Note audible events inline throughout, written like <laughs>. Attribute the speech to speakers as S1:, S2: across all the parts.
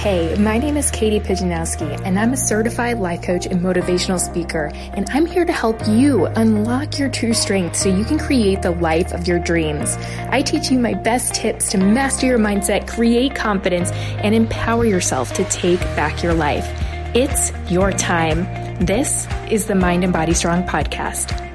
S1: Hey, my name is Katie Pijanowski, and I'm a certified life coach and motivational speaker. And I'm here to help you unlock your true strength so you can create the life of your dreams. I teach you my best tips to master your mindset, create confidence, and empower yourself to take back your life. It's your time. This is the Mind and Body Strong podcast.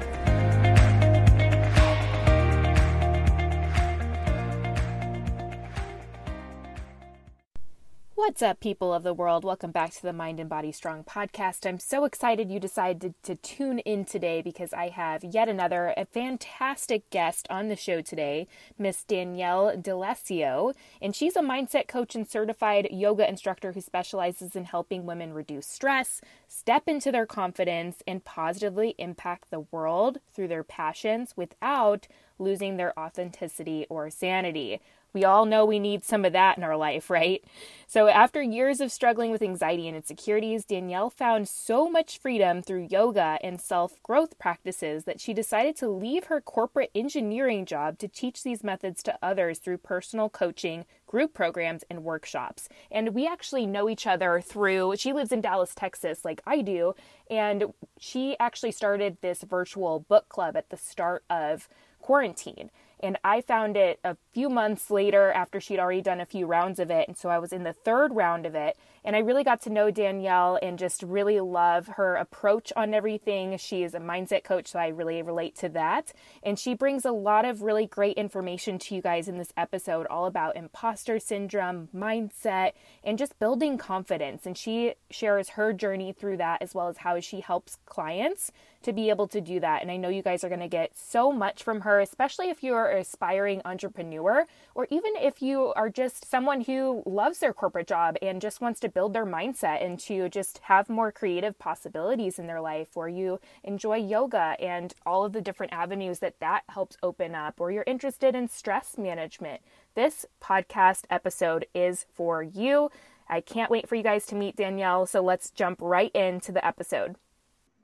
S1: What's up, people of the world? Welcome back to the Mind and Body Strong podcast. I'm so excited you decided to, tune in today because I have yet another fantastic guest on the show today, Miss Danielle D'Alessio. And she's a mindset coach and certified yoga instructor who specializes in helping women reduce stress, step into their confidence, and positively impact the world through their passions without losing their authenticity or sanity. We all know we need some of that in our life, right? So, after years of struggling with anxiety and insecurities, Danielle found so much freedom through yoga and self growth practices that she decided to leave her corporate engineering job to teach these methods to others through personal coaching, group programs, and workshops. And we actually know each other through, she lives in Dallas, Texas, like I do. And she actually started this virtual book club at the start of quarantine. And I found it a few months later after she'd already done a few rounds of it. And so I was in the third round of it. And I really got to know Danielle and just really love her approach on everything. She is a mindset coach, so I really relate to that. And she brings a lot of really great information to you guys in this episode, all about imposter syndrome, mindset, and just building confidence. And she shares her journey through that as well as how she helps clients to be able to do that. And I know you guys are going to get so much from her, especially if you're an aspiring entrepreneur or even if you are just someone who loves their corporate job and just wants to build their mindset and to just have more creative possibilities in their life, or you enjoy yoga and all of the different avenues that that helps open up, or you're interested in stress management. This podcast episode is for you. I can't wait for you guys to meet Danielle, so let's jump right into the episode.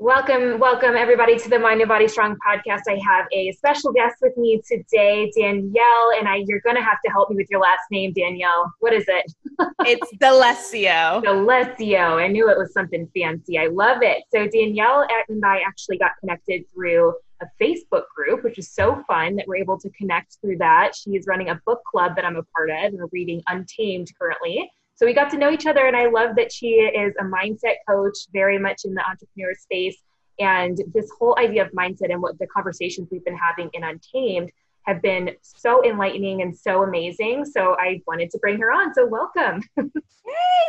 S1: Welcome, welcome everybody to the Mind and Body Strong podcast. I have a special guest with me today, Danielle, and I you're gonna have to help me with your last name, Danielle. What is it? <laughs>
S2: it's D'Alessio.
S1: D'Alessio. I knew it was something fancy. I love it. So Danielle and I actually got connected through a Facebook group, which is so fun that we're able to connect through that. She is running a book club that I'm a part of. And we're reading Untamed currently. So we got to know each other, and I love that she is a mindset coach, very much in the entrepreneur space. And this whole idea of mindset and what the conversations we've been having in Untamed have been so enlightening and so amazing. So I wanted to bring her on. So welcome. <laughs>
S2: hey,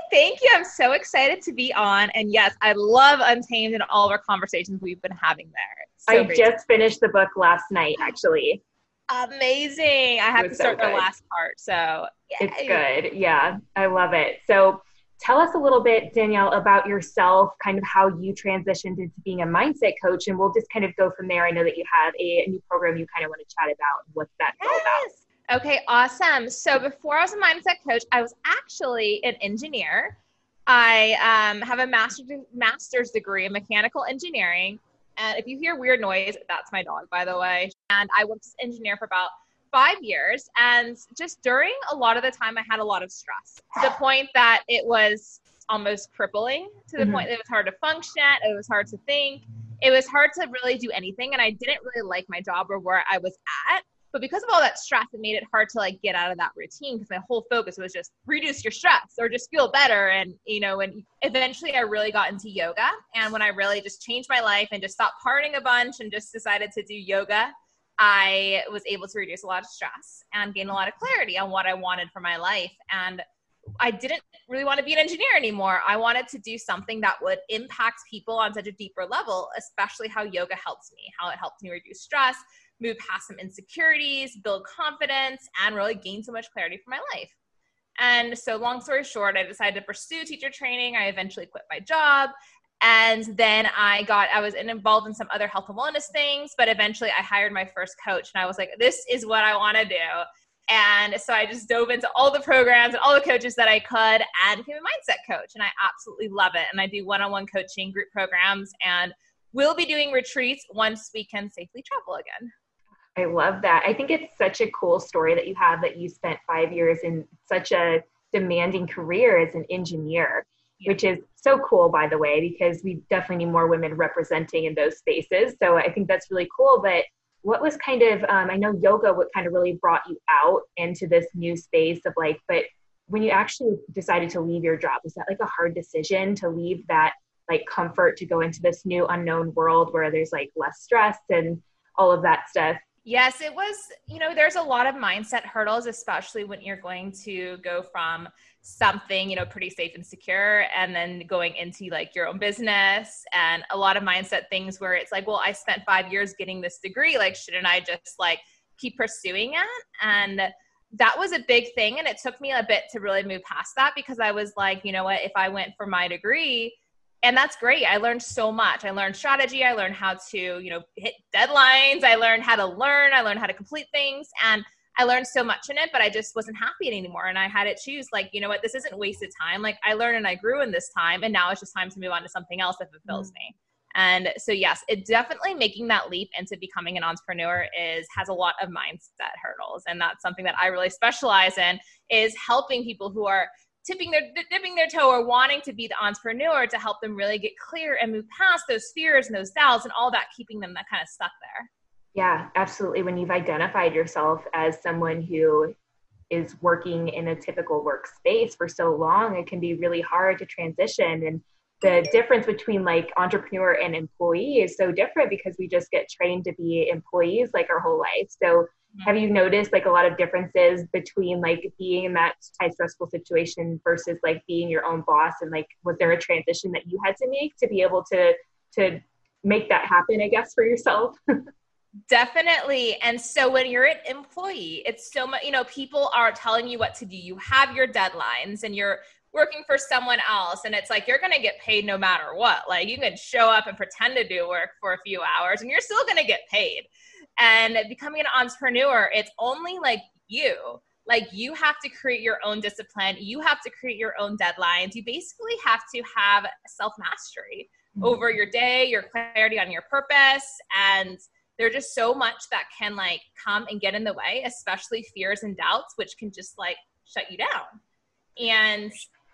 S2: thank you. I'm so excited to be on. And yes, I love Untamed and all of our conversations we've been having there.
S1: So I just finished the book last night, actually.
S2: Amazing. I have to start so the last part. So
S1: yay. it's good. Yeah, I love it. So tell us a little bit, Danielle, about yourself, kind of how you transitioned into being a mindset coach, and we'll just kind of go from there. I know that you have a, new program you kind of want to chat about. What's that yes. all
S2: about? Okay, awesome. So before I was a mindset coach, I was actually an engineer. I um, have a master's master's degree in mechanical engineering. And if you hear weird noise, that's my dog, by the way. And I worked as engineer for about five years. And just during a lot of the time, I had a lot of stress to the point that it was almost crippling to the mm-hmm. point that it was hard to function. It was hard to think. It was hard to really do anything. And I didn't really like my job or where I was at. But because of all that stress, it made it hard to like get out of that routine because my whole focus was just reduce your stress or just feel better. And, you know, and eventually I really got into yoga. And when I really just changed my life and just stopped partying a bunch and just decided to do yoga, I was able to reduce a lot of stress and gain a lot of clarity on what I wanted for my life. And I didn't really want to be an engineer anymore. I wanted to do something that would impact people on such a deeper level, especially how yoga helps me, how it helps me reduce stress, move past some insecurities, build confidence, and really gain so much clarity for my life. And so, long story short, I decided to pursue teacher training. I eventually quit my job. And then I got, I was involved in some other health and wellness things, but eventually I hired my first coach and I was like, this is what I want to do. And so I just dove into all the programs and all the coaches that I could and became a mindset coach. And I absolutely love it. And I do one on one coaching, group programs, and we'll be doing retreats once we can safely travel again.
S1: I love that. I think it's such a cool story that you have that you spent five years in such a
S3: demanding career as an engineer, which is so cool, by the way, because we definitely need more women representing in those spaces. So I think that's really cool. But what was kind of, um, I know yoga, what kind of really brought you out into this new space of like, but when you actually decided to leave your job, was that like a hard decision to leave that like comfort to go into this new unknown world where there's like less stress and all of that stuff?
S2: Yes, it was, you know, there's a lot of mindset hurdles, especially when you're going to go from something, you know, pretty safe and secure and then going into like your own business and a lot of mindset things where it's like, well, I spent five years getting this degree. Like, shouldn't I just like keep pursuing it? And that was a big thing. And it took me a bit to really move past that because I was like, you know what, if I went for my degree, and that's great. I learned so much. I learned strategy. I learned how to, you know, hit deadlines. I learned how to learn. I learned how to complete things. And I learned so much in it, but I just wasn't happy anymore. And I had to choose, like, you know what, this isn't wasted time. Like, I learned and I grew in this time. And now it's just time to move on to something else that fulfills mm. me. And so, yes, it definitely making that leap into becoming an entrepreneur is has a lot of mindset hurdles. And that's something that I really specialize in is helping people who are tipping their dipping their toe or wanting to be the entrepreneur to help them really get clear and move past those fears and those doubts and all that keeping them that kind of stuck there.
S3: Yeah absolutely. When you've identified yourself as someone who is working in a typical workspace for so long it can be really hard to transition. And the difference between like entrepreneur and employee is so different because we just get trained to be employees like our whole life. So have you noticed like a lot of differences between like being in that high stressful situation versus like being your own boss? And like was there a transition that you had to make to be able to to make that happen i guess for yourself? <laughs>
S2: Definitely. And so when you're an employee it's so much you know people are telling you what to do. You have your deadlines and you're working for someone else and it's like you're going to get paid no matter what. Like you can show up and pretend to do work for a few hours and you're still going to get paid and becoming an entrepreneur, it's only like you. Like you have to create your own discipline. You have to create your own deadlines. You basically have to have self mastery mm-hmm. over your day, your clarity on your purpose. And there's just so much that can like come and get in the way, especially fears and doubts, which can just like shut you down. And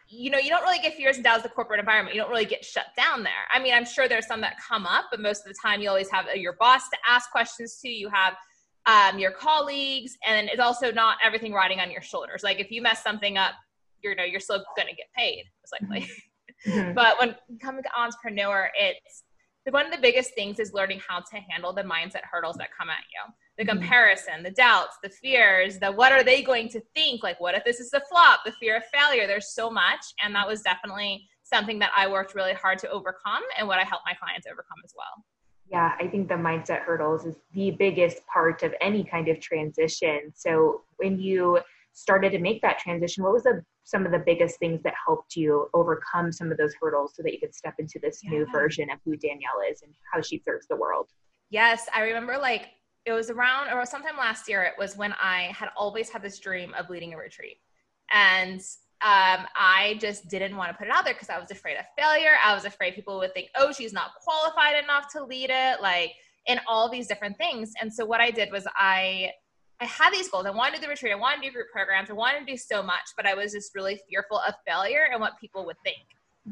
S2: you know, you don't really get fears and doubts the corporate environment. You don't really get shut down there. I mean, I'm sure there's some that come up, but most of the time you always have your boss to ask questions to. You have um, your colleagues, and it's also not everything riding on your shoulders. Like if you mess something up, you know, you're still going to get paid, most likely. Mm-hmm. but when coming to entrepreneur, it's one of the biggest things is learning how to handle the mindset hurdles that come at you the mm-hmm. comparison, the doubts, the fears, the what are they going to think? Like, what if this is a flop? The fear of failure. There's so much. And that was definitely something that I worked really hard to overcome and what I help my clients overcome as well.
S3: Yeah, I think the mindset hurdles is the biggest part of any kind of transition. So when you started to make that transition, what was the, some of the biggest things that helped you overcome some of those hurdles so that you could step into this yeah. new version of who Danielle is and how she serves the world?
S2: Yes, I remember like it was around or sometime last year it was when i had always had this dream of leading a retreat. And um, i just didn't want to put it out there because i was afraid of failure. I was afraid people would think oh she's not qualified enough to lead it like in all these different things. And so what i did was i i had these goals. I wanted to do the retreat. I wanted to do group programs. I wanted to do so much but i was just really fearful of failure and what people would think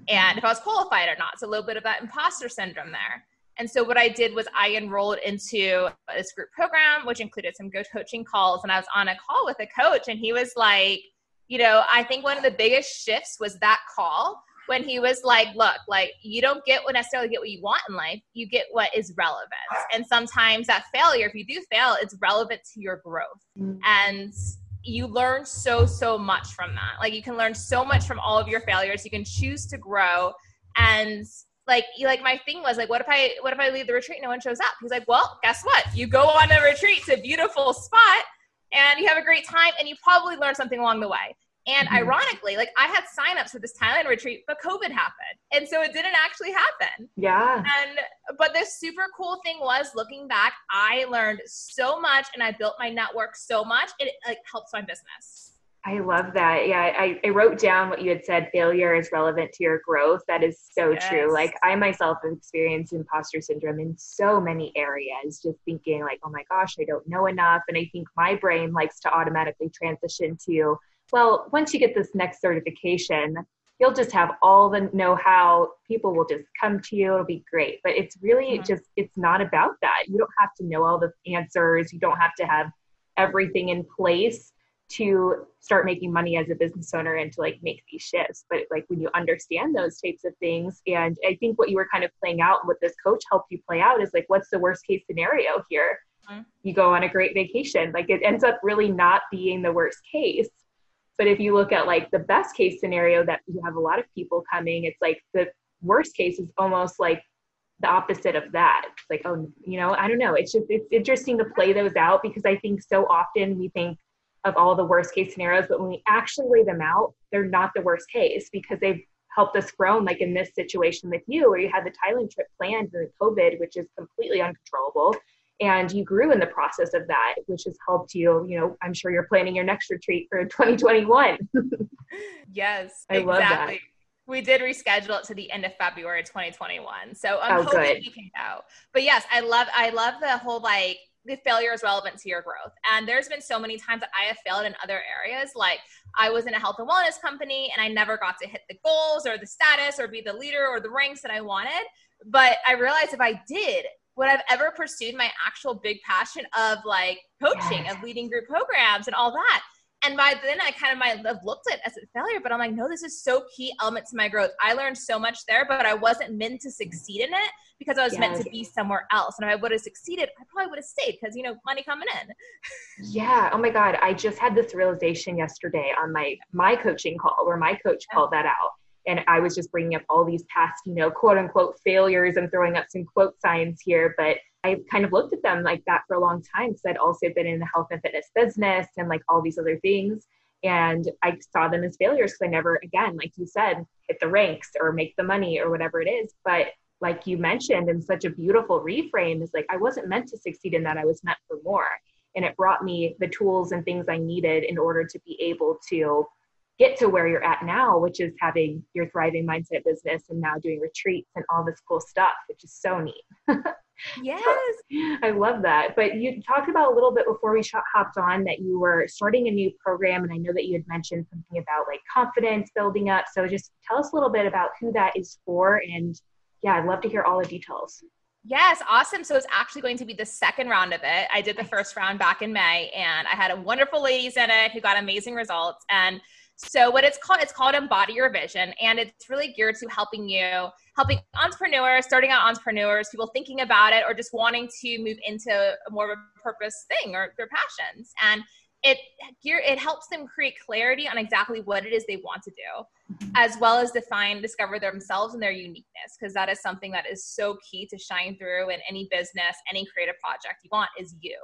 S2: and if i was qualified or not. It's a little bit of that imposter syndrome there and so what I did was I enrolled into this group program, which included some go coaching calls. And I was on a call with a coach, and he was like, you know, I think one of the biggest shifts was that call when he was like, look, like you don't get what necessarily get what you want in life, you get what is relevant. And sometimes that failure, if you do fail, it's relevant to your growth. And you learn so, so much from that. Like you can learn so much from all of your failures. You can choose to grow. And like like my thing was like what if i what if i leave the retreat no one shows up? He's like well guess what? You go on a retreat to a beautiful spot and you have a great time and you probably learn something along the way. And mm-hmm. ironically like i had signups for this thailand retreat but covid happened and so it didn't actually happen.
S3: Yeah.
S2: And but the super cool thing was looking back i learned so much and i built my network so much it like helps my business
S3: I love that. Yeah, I, I wrote down what you had said. Failure is relevant to your growth. That is so yes. true. Like I myself have experienced imposter syndrome in so many areas, just thinking like, oh my gosh, I don't know enough. And I think my brain likes to automatically transition to, well, once you get this next certification, you'll just have all the know-how. People will just come to you. It'll be great. But it's really mm-hmm. just it's not about that. You don't have to know all the answers. You don't have to have everything in place to start making money as a business owner and to like make these shifts but like when you understand those types of things and i think what you were kind of playing out what this coach helped you play out is like what's the worst case scenario here mm-hmm. you go on a great vacation like it ends up really not being the worst case but if you look at like the best case scenario that you have a lot of people coming it's like the worst case is almost like the opposite of that. It's like, oh, you know, I don't know. It's just it's interesting to play those out because I think so often we think of all the worst case scenarios, but when we actually lay them out, they're not the worst case because they've helped us grow. Like in this situation with you, where you had the Thailand trip planned during COVID, which is completely uncontrollable. And you grew in the process of that, which has helped you. You know, I'm sure you're planning your next retreat for 2021. <laughs>
S2: yes, I exactly. love that. We did reschedule it to the end of February 2021. So I'm oh, hoping good. we can go. But yes, I love I love the whole like the failure is relevant to your growth. And there's been so many times that I have failed in other areas. Like I was in a health and wellness company and I never got to hit the goals or the status or be the leader or the ranks that I wanted. But I realized if I did, would I've ever pursued my actual big passion of like coaching, yes. of leading group programs and all that? And by then, I kind of might have looked at it as a failure, but I'm like, no, this is so key element to my growth. I learned so much there, but I wasn't meant to succeed in it because I was yes. meant to be somewhere else. And if I would have succeeded, I probably would have stayed because, you know, money coming in.
S3: Yeah. Oh my God. I just had this realization yesterday on my, my coaching call where my coach yeah. called that out. And I was just bringing up all these past, you know, quote unquote failures and throwing up some quote signs here. But I kind of looked at them like that for a long time because I'd also been in the health and fitness business and like all these other things. And I saw them as failures because I never, again, like you said, hit the ranks or make the money or whatever it is. But like you mentioned, in such a beautiful reframe, is like I wasn't meant to succeed in that. I was meant for more. And it brought me the tools and things I needed in order to be able to get to where you're at now, which is having your thriving mindset business and now doing retreats and all this cool stuff, which is so neat. <laughs>
S2: Yes. <laughs>
S3: I love that. But you talked about a little bit before we hopped on that you were starting a new program. And I know that you had mentioned something about like confidence building up. So just tell us a little bit about who that is for. And yeah, I'd love to hear all the details.
S2: Yes, awesome. So it's actually going to be the second round of it. I did the first round back in May and I had a wonderful ladies in it who got amazing results. And so what it's called, it's called Embody Your Vision, and it's really geared to helping you, helping entrepreneurs, starting out entrepreneurs, people thinking about it, or just wanting to move into more of a purpose thing or their passions. And it gear it helps them create clarity on exactly what it is they want to do, as well as define, discover themselves and their uniqueness, because that is something that is so key to shine through in any business, any creative project you want is you.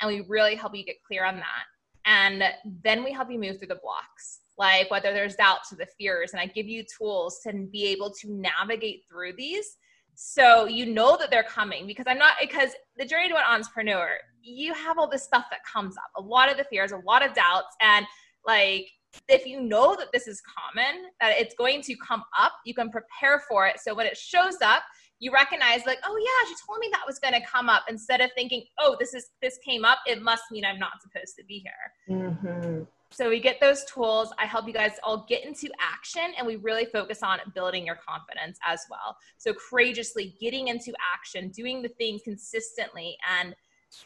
S2: And we really help you get clear on that. And then we help you move through the blocks like whether there's doubts or the fears and i give you tools to be able to navigate through these. So you know that they're coming because i'm not because the journey to an entrepreneur you have all this stuff that comes up a lot of the fears a lot of doubts and like if you know that this is common that it's going to come up you can prepare for it. So when it shows up you recognize like oh yeah she told me that was going to come up instead of thinking oh this is this came up it must mean i'm not supposed to be here. Mm-hmm. So we get those tools. I help you guys all get into action and we really focus on building your confidence as well. So courageously getting into action, doing the thing consistently and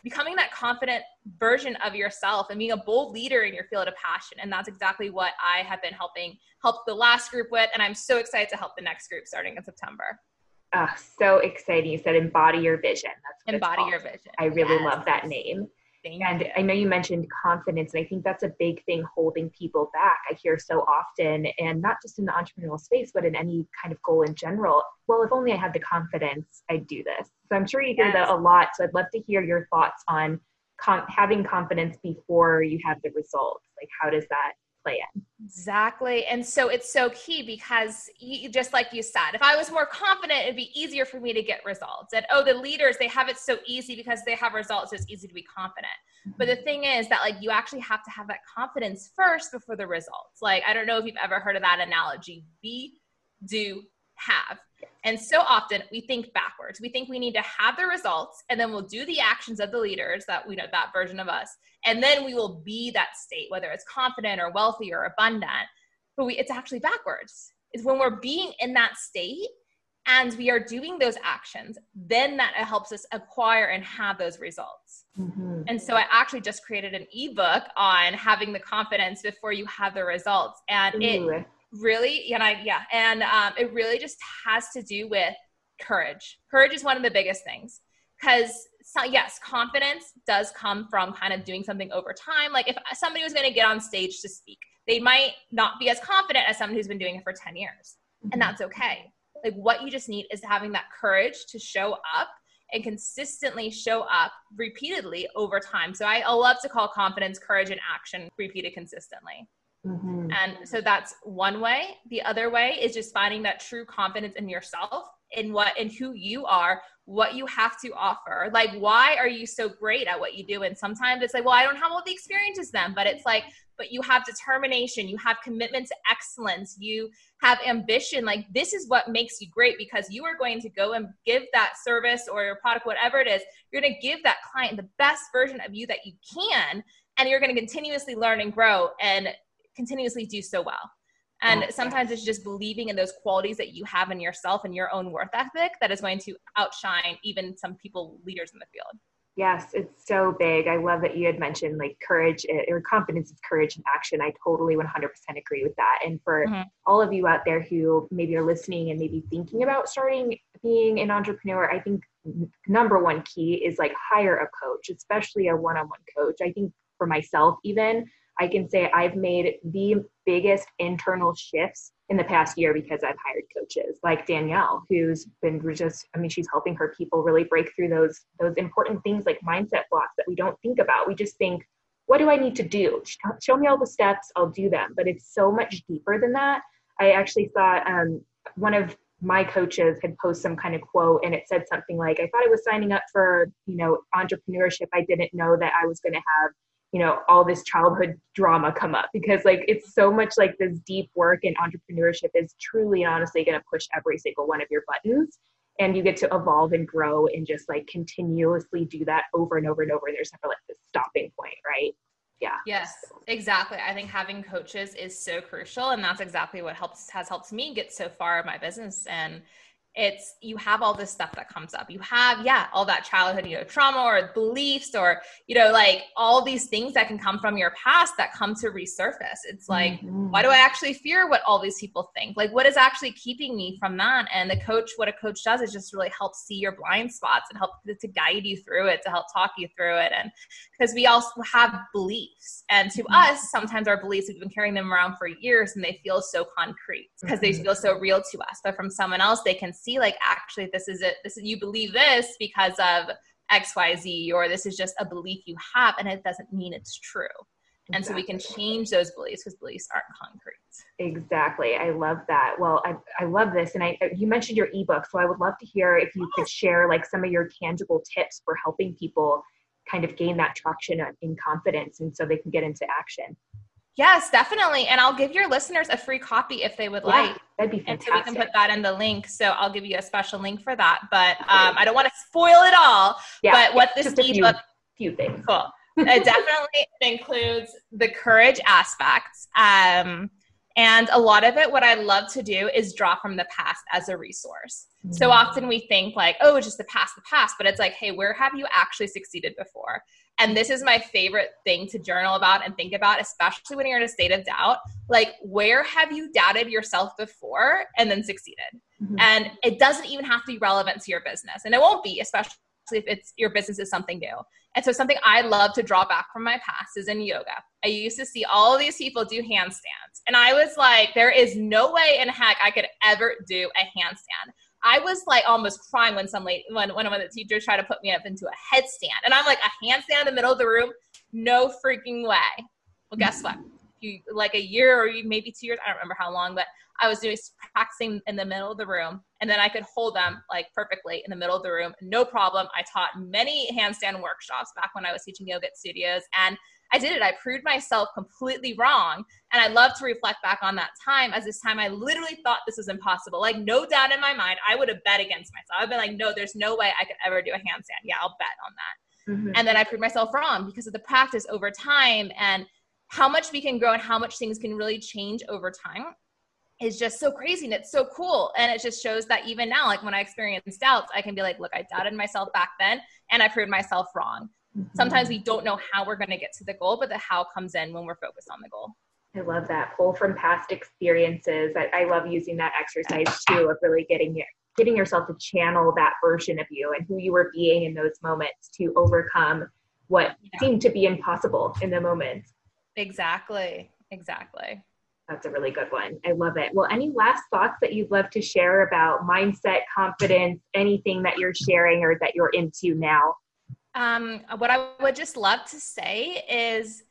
S2: becoming that confident version of yourself and being a bold leader in your field of passion. And that's exactly what I have been helping help the last group with. And I'm so excited to help the next group starting in September.
S3: Oh, so exciting. You said embody your vision.
S2: That's embody your vision.
S3: I really yes. love that name. And I know you mentioned confidence, and I think that's a big thing holding people back. I hear so often, and not just in the entrepreneurial space, but in any kind of goal in general. Well, if only I had the confidence, I'd do this. So I'm sure you hear yes. that a lot. So I'd love to hear your thoughts on com- having confidence before you have the results. Like, how does that play in.
S2: Exactly. And so it's so key because you, just like you said, if I was more confident, it'd be easier for me to get results. And oh, the leaders, they have it so easy because they have results. So it's easy to be confident. But the thing is that like you actually have to have that confidence first before the results. Like, I don't know if you've ever heard of that analogy be, do, have. And so often we think backwards. We think we need to have the results and then we'll do the actions of the leaders that we know that version of us. And then we will be that state, whether it's confident or wealthy or abundant. But we, it's actually backwards. It's when we're being in that state and we are doing those actions, then that helps us acquire and have those results. Mm-hmm. And so I actually just created an ebook on having the confidence before you have the results. And it really and i yeah and um, it really just has to do with courage. Courage is one of the biggest things because so, yes confidence does come from kind of doing something over time. Like if somebody was going to get on stage to speak they might not be as confident as someone who's been doing it for 10 years and mm-hmm. that's okay. Like what you just need is having that courage to show up and consistently show up repeatedly over time. So i love to call confidence courage and action repeated consistently Mm-hmm. And so that's one way. The other way is just finding that true confidence in yourself, in what in who you are, what you have to offer. Like, why are you so great at what you do? And sometimes it's like, well, I don't have all the experiences as them, but it's like, but you have determination, you have commitment to excellence, you have ambition. Like, this is what makes you great because you are going to go and give that service or your product, whatever it is, you're going to give that client the best version of you that you can. And you're going to continuously learn and grow. And continuously do so well. And sometimes it's just believing in those qualities that you have in yourself and your own worth ethic that is going to outshine even some people, leaders in the field.
S3: Yes, it's so big. I love that you had mentioned like courage eh, or confidence is courage in action. I totally 100% agree with that. And for mm-hmm. all of you out there who maybe are listening and maybe thinking about starting being an entrepreneur, I think number one key is like hire a coach, especially a one on one coach. I think for myself, even I can say I've made the biggest internal shifts in the past year because I've hired coaches like Danielle, who's been just, I mean, she's helping her people really break through those, those important things like mindset blocks that we don't think about. We just think, what do I need to do? Show me all the steps, I'll do them. But it's so much deeper than that. I actually saw um, one of my coaches had posted some kind of quote and it said something like, I thought I was signing up for, you know, entrepreneurship. I didn't know that I was going to have you know all this childhood drama come up because like it's so much like this deep work and entrepreneurship is truly and honestly going to push every single one of your buttons. And you get to evolve and grow and just like continuously do that over and over and over. And there's never like this stopping point right? Yeah.
S2: Yes exactly. I think having coaches is so crucial and that's exactly what helps has helped me get so far in my business. And it's you have all this stuff that comes up. You have yeah all that childhood you know trauma or beliefs or you know like all these things that can come from your past that come to resurface. It's like mm-hmm. why do i actually fear what all these people think? Like what is actually keeping me from that? And the coach what a coach does is just really help see your blind spots and help to guide you through it to help talk you through it. And because we also have beliefs. And to mm-hmm. us sometimes our beliefs we've been carrying them around for years and they feel so concrete because mm-hmm. they feel so real to us. But from someone else they can see like actually this is it this is you believe this because of xyz or this is just a belief you have and it doesn't mean it's true. And exactly. so we can change those beliefs because beliefs aren't concrete.
S3: Exactly. I love that. Well I, I love this and i uh, you mentioned your ebook so i would love to hear if you could share like some of your tangible tips for helping people kind of gain that traction uh, in confidence and so they can get into action
S2: Yes, definitely. And I'll give your listeners a free copy if they would yeah, like.
S3: That'd be fantastic.
S2: And so we can put that in the link. So I'll give you a special link for that. But um, I don't want to spoil it all. Yeah, but what this ebook
S3: few, few things.
S2: Cool. it definitely <laughs> includes the courage aspects. Um, and a lot of it, what I love to do is draw from the past as a resource. Mm-hmm. So often we think like, oh, just the past, the past. But it's like, hey, where have you actually succeeded before? And this is my favorite thing to journal about and think about, especially when you're in a state of doubt. Like, where have you doubted yourself before and then succeeded? Mm-hmm. And it doesn't even have to be relevant to your business. And it won't be, especially if it's your business is something new. And so something I love to draw back from my past is in yoga. I used to see all of these people do handstands. And I was like, there is no way in heck I could ever do a handstand. I was like almost crying when some lady, when one of the teachers tried to put me up into a headstand, and I'm like a handstand in the middle of the room, no freaking way. Well, guess what? You like a year or maybe two years, I don't remember how long, but I was doing practicing in the middle of the room, and then I could hold them like perfectly in the middle of the room, no problem. I taught many handstand workshops back when I was teaching yoga at studios, and I did it. I proved myself completely wrong. And I love to reflect back on that time as this time I literally thought this was impossible. Like, no doubt in my mind, I would have bet against myself. I've been like, no, there's no way I could ever do a handstand. Yeah, I'll bet on that. Mm-hmm. And then I proved myself wrong because of the practice over time and how much we can grow and how much things can really change over time is just so crazy and it's so cool. And it just shows that even now, like when I experience doubts, I can be like, look, I doubted myself back then and I proved myself wrong. Mm-hmm. Sometimes we don't know how we're going to get to the goal, but the how comes in when we're focused on the goal.
S3: I love that. Pull from past experiences. I, I love using that exercise too of really getting your, getting yourself to channel that version of you and who you were being in those moments to overcome what yeah. seemed to be impossible in the moment.
S2: Exactly. Exactly.
S3: That's a really good one. I love it. Well, any last thoughts that you'd love to share about mindset, confidence, anything that you're sharing or that you're into now?
S2: Um, what I would just love to say is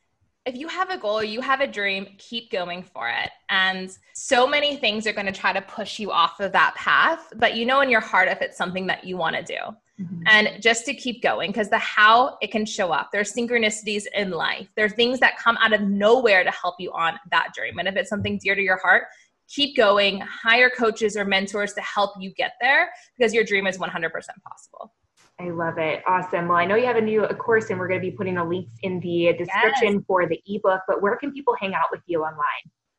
S2: if you have a goal, you have a dream, keep going for it. And so many things are going to try to push you off of that path, but you know in your heart if it's something that you want to do. Mm-hmm. And just to keep going, because the how it can show up. There's synchronicities in life. There are things that come out of nowhere to help you on that dream. And if it's something dear to your heart, keep going, hire coaches or mentors to help you get there because your dream is 100% possible.
S3: I love it. Awesome. Well, I know you have a new course and we're going to be putting the links in the description yes. for the ebook, but where can people hang out with you online?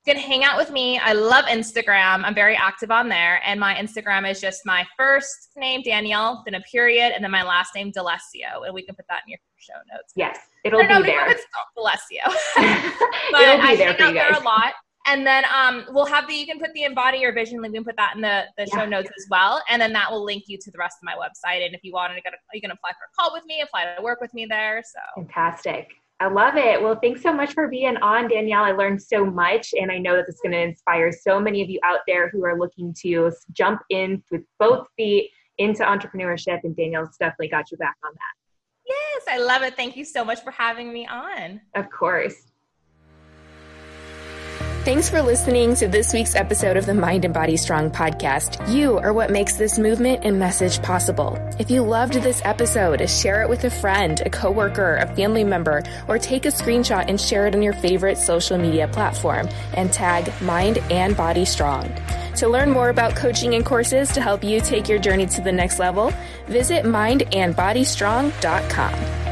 S2: You can hang out with me. I love Instagram. I'm very active on there. And my Instagram is just my first name, Danielle, then a period, and then my last name, D'Alessio. And we can put that in your show notes.
S3: Yes, it'll be there.
S2: It's D'Alessio. <laughs> <laughs> but it'll be I there for you guys. There a lot and then um, we'll have the you can put the embody your vision link. We can put that in the, the yeah. show notes as well, and then that will link you to the rest of my website. And if you want to get, a, you can apply for a call with me, apply to work with me there. So
S3: fantastic. I love it. Well, thanks so much for being on, Danielle. I learned so much, and I know that it's going to inspire so many of you out there who are looking to jump in with both feet into entrepreneurship. And Danielle's definitely got your back on that.
S2: Yes, I love it. Thank you so much for having me on.
S3: Of course.
S1: Thanks for listening to this week's episode of the Mind and Body Strong podcast. You are what makes this movement and message possible. If you loved this episode, share it with a friend, a coworker, a family member, or take a screenshot and share it on your favorite social media platform and tag Mind and Body Strong. To learn more about coaching and courses to help you take your journey to the next level, visit mindandbodystrong.com.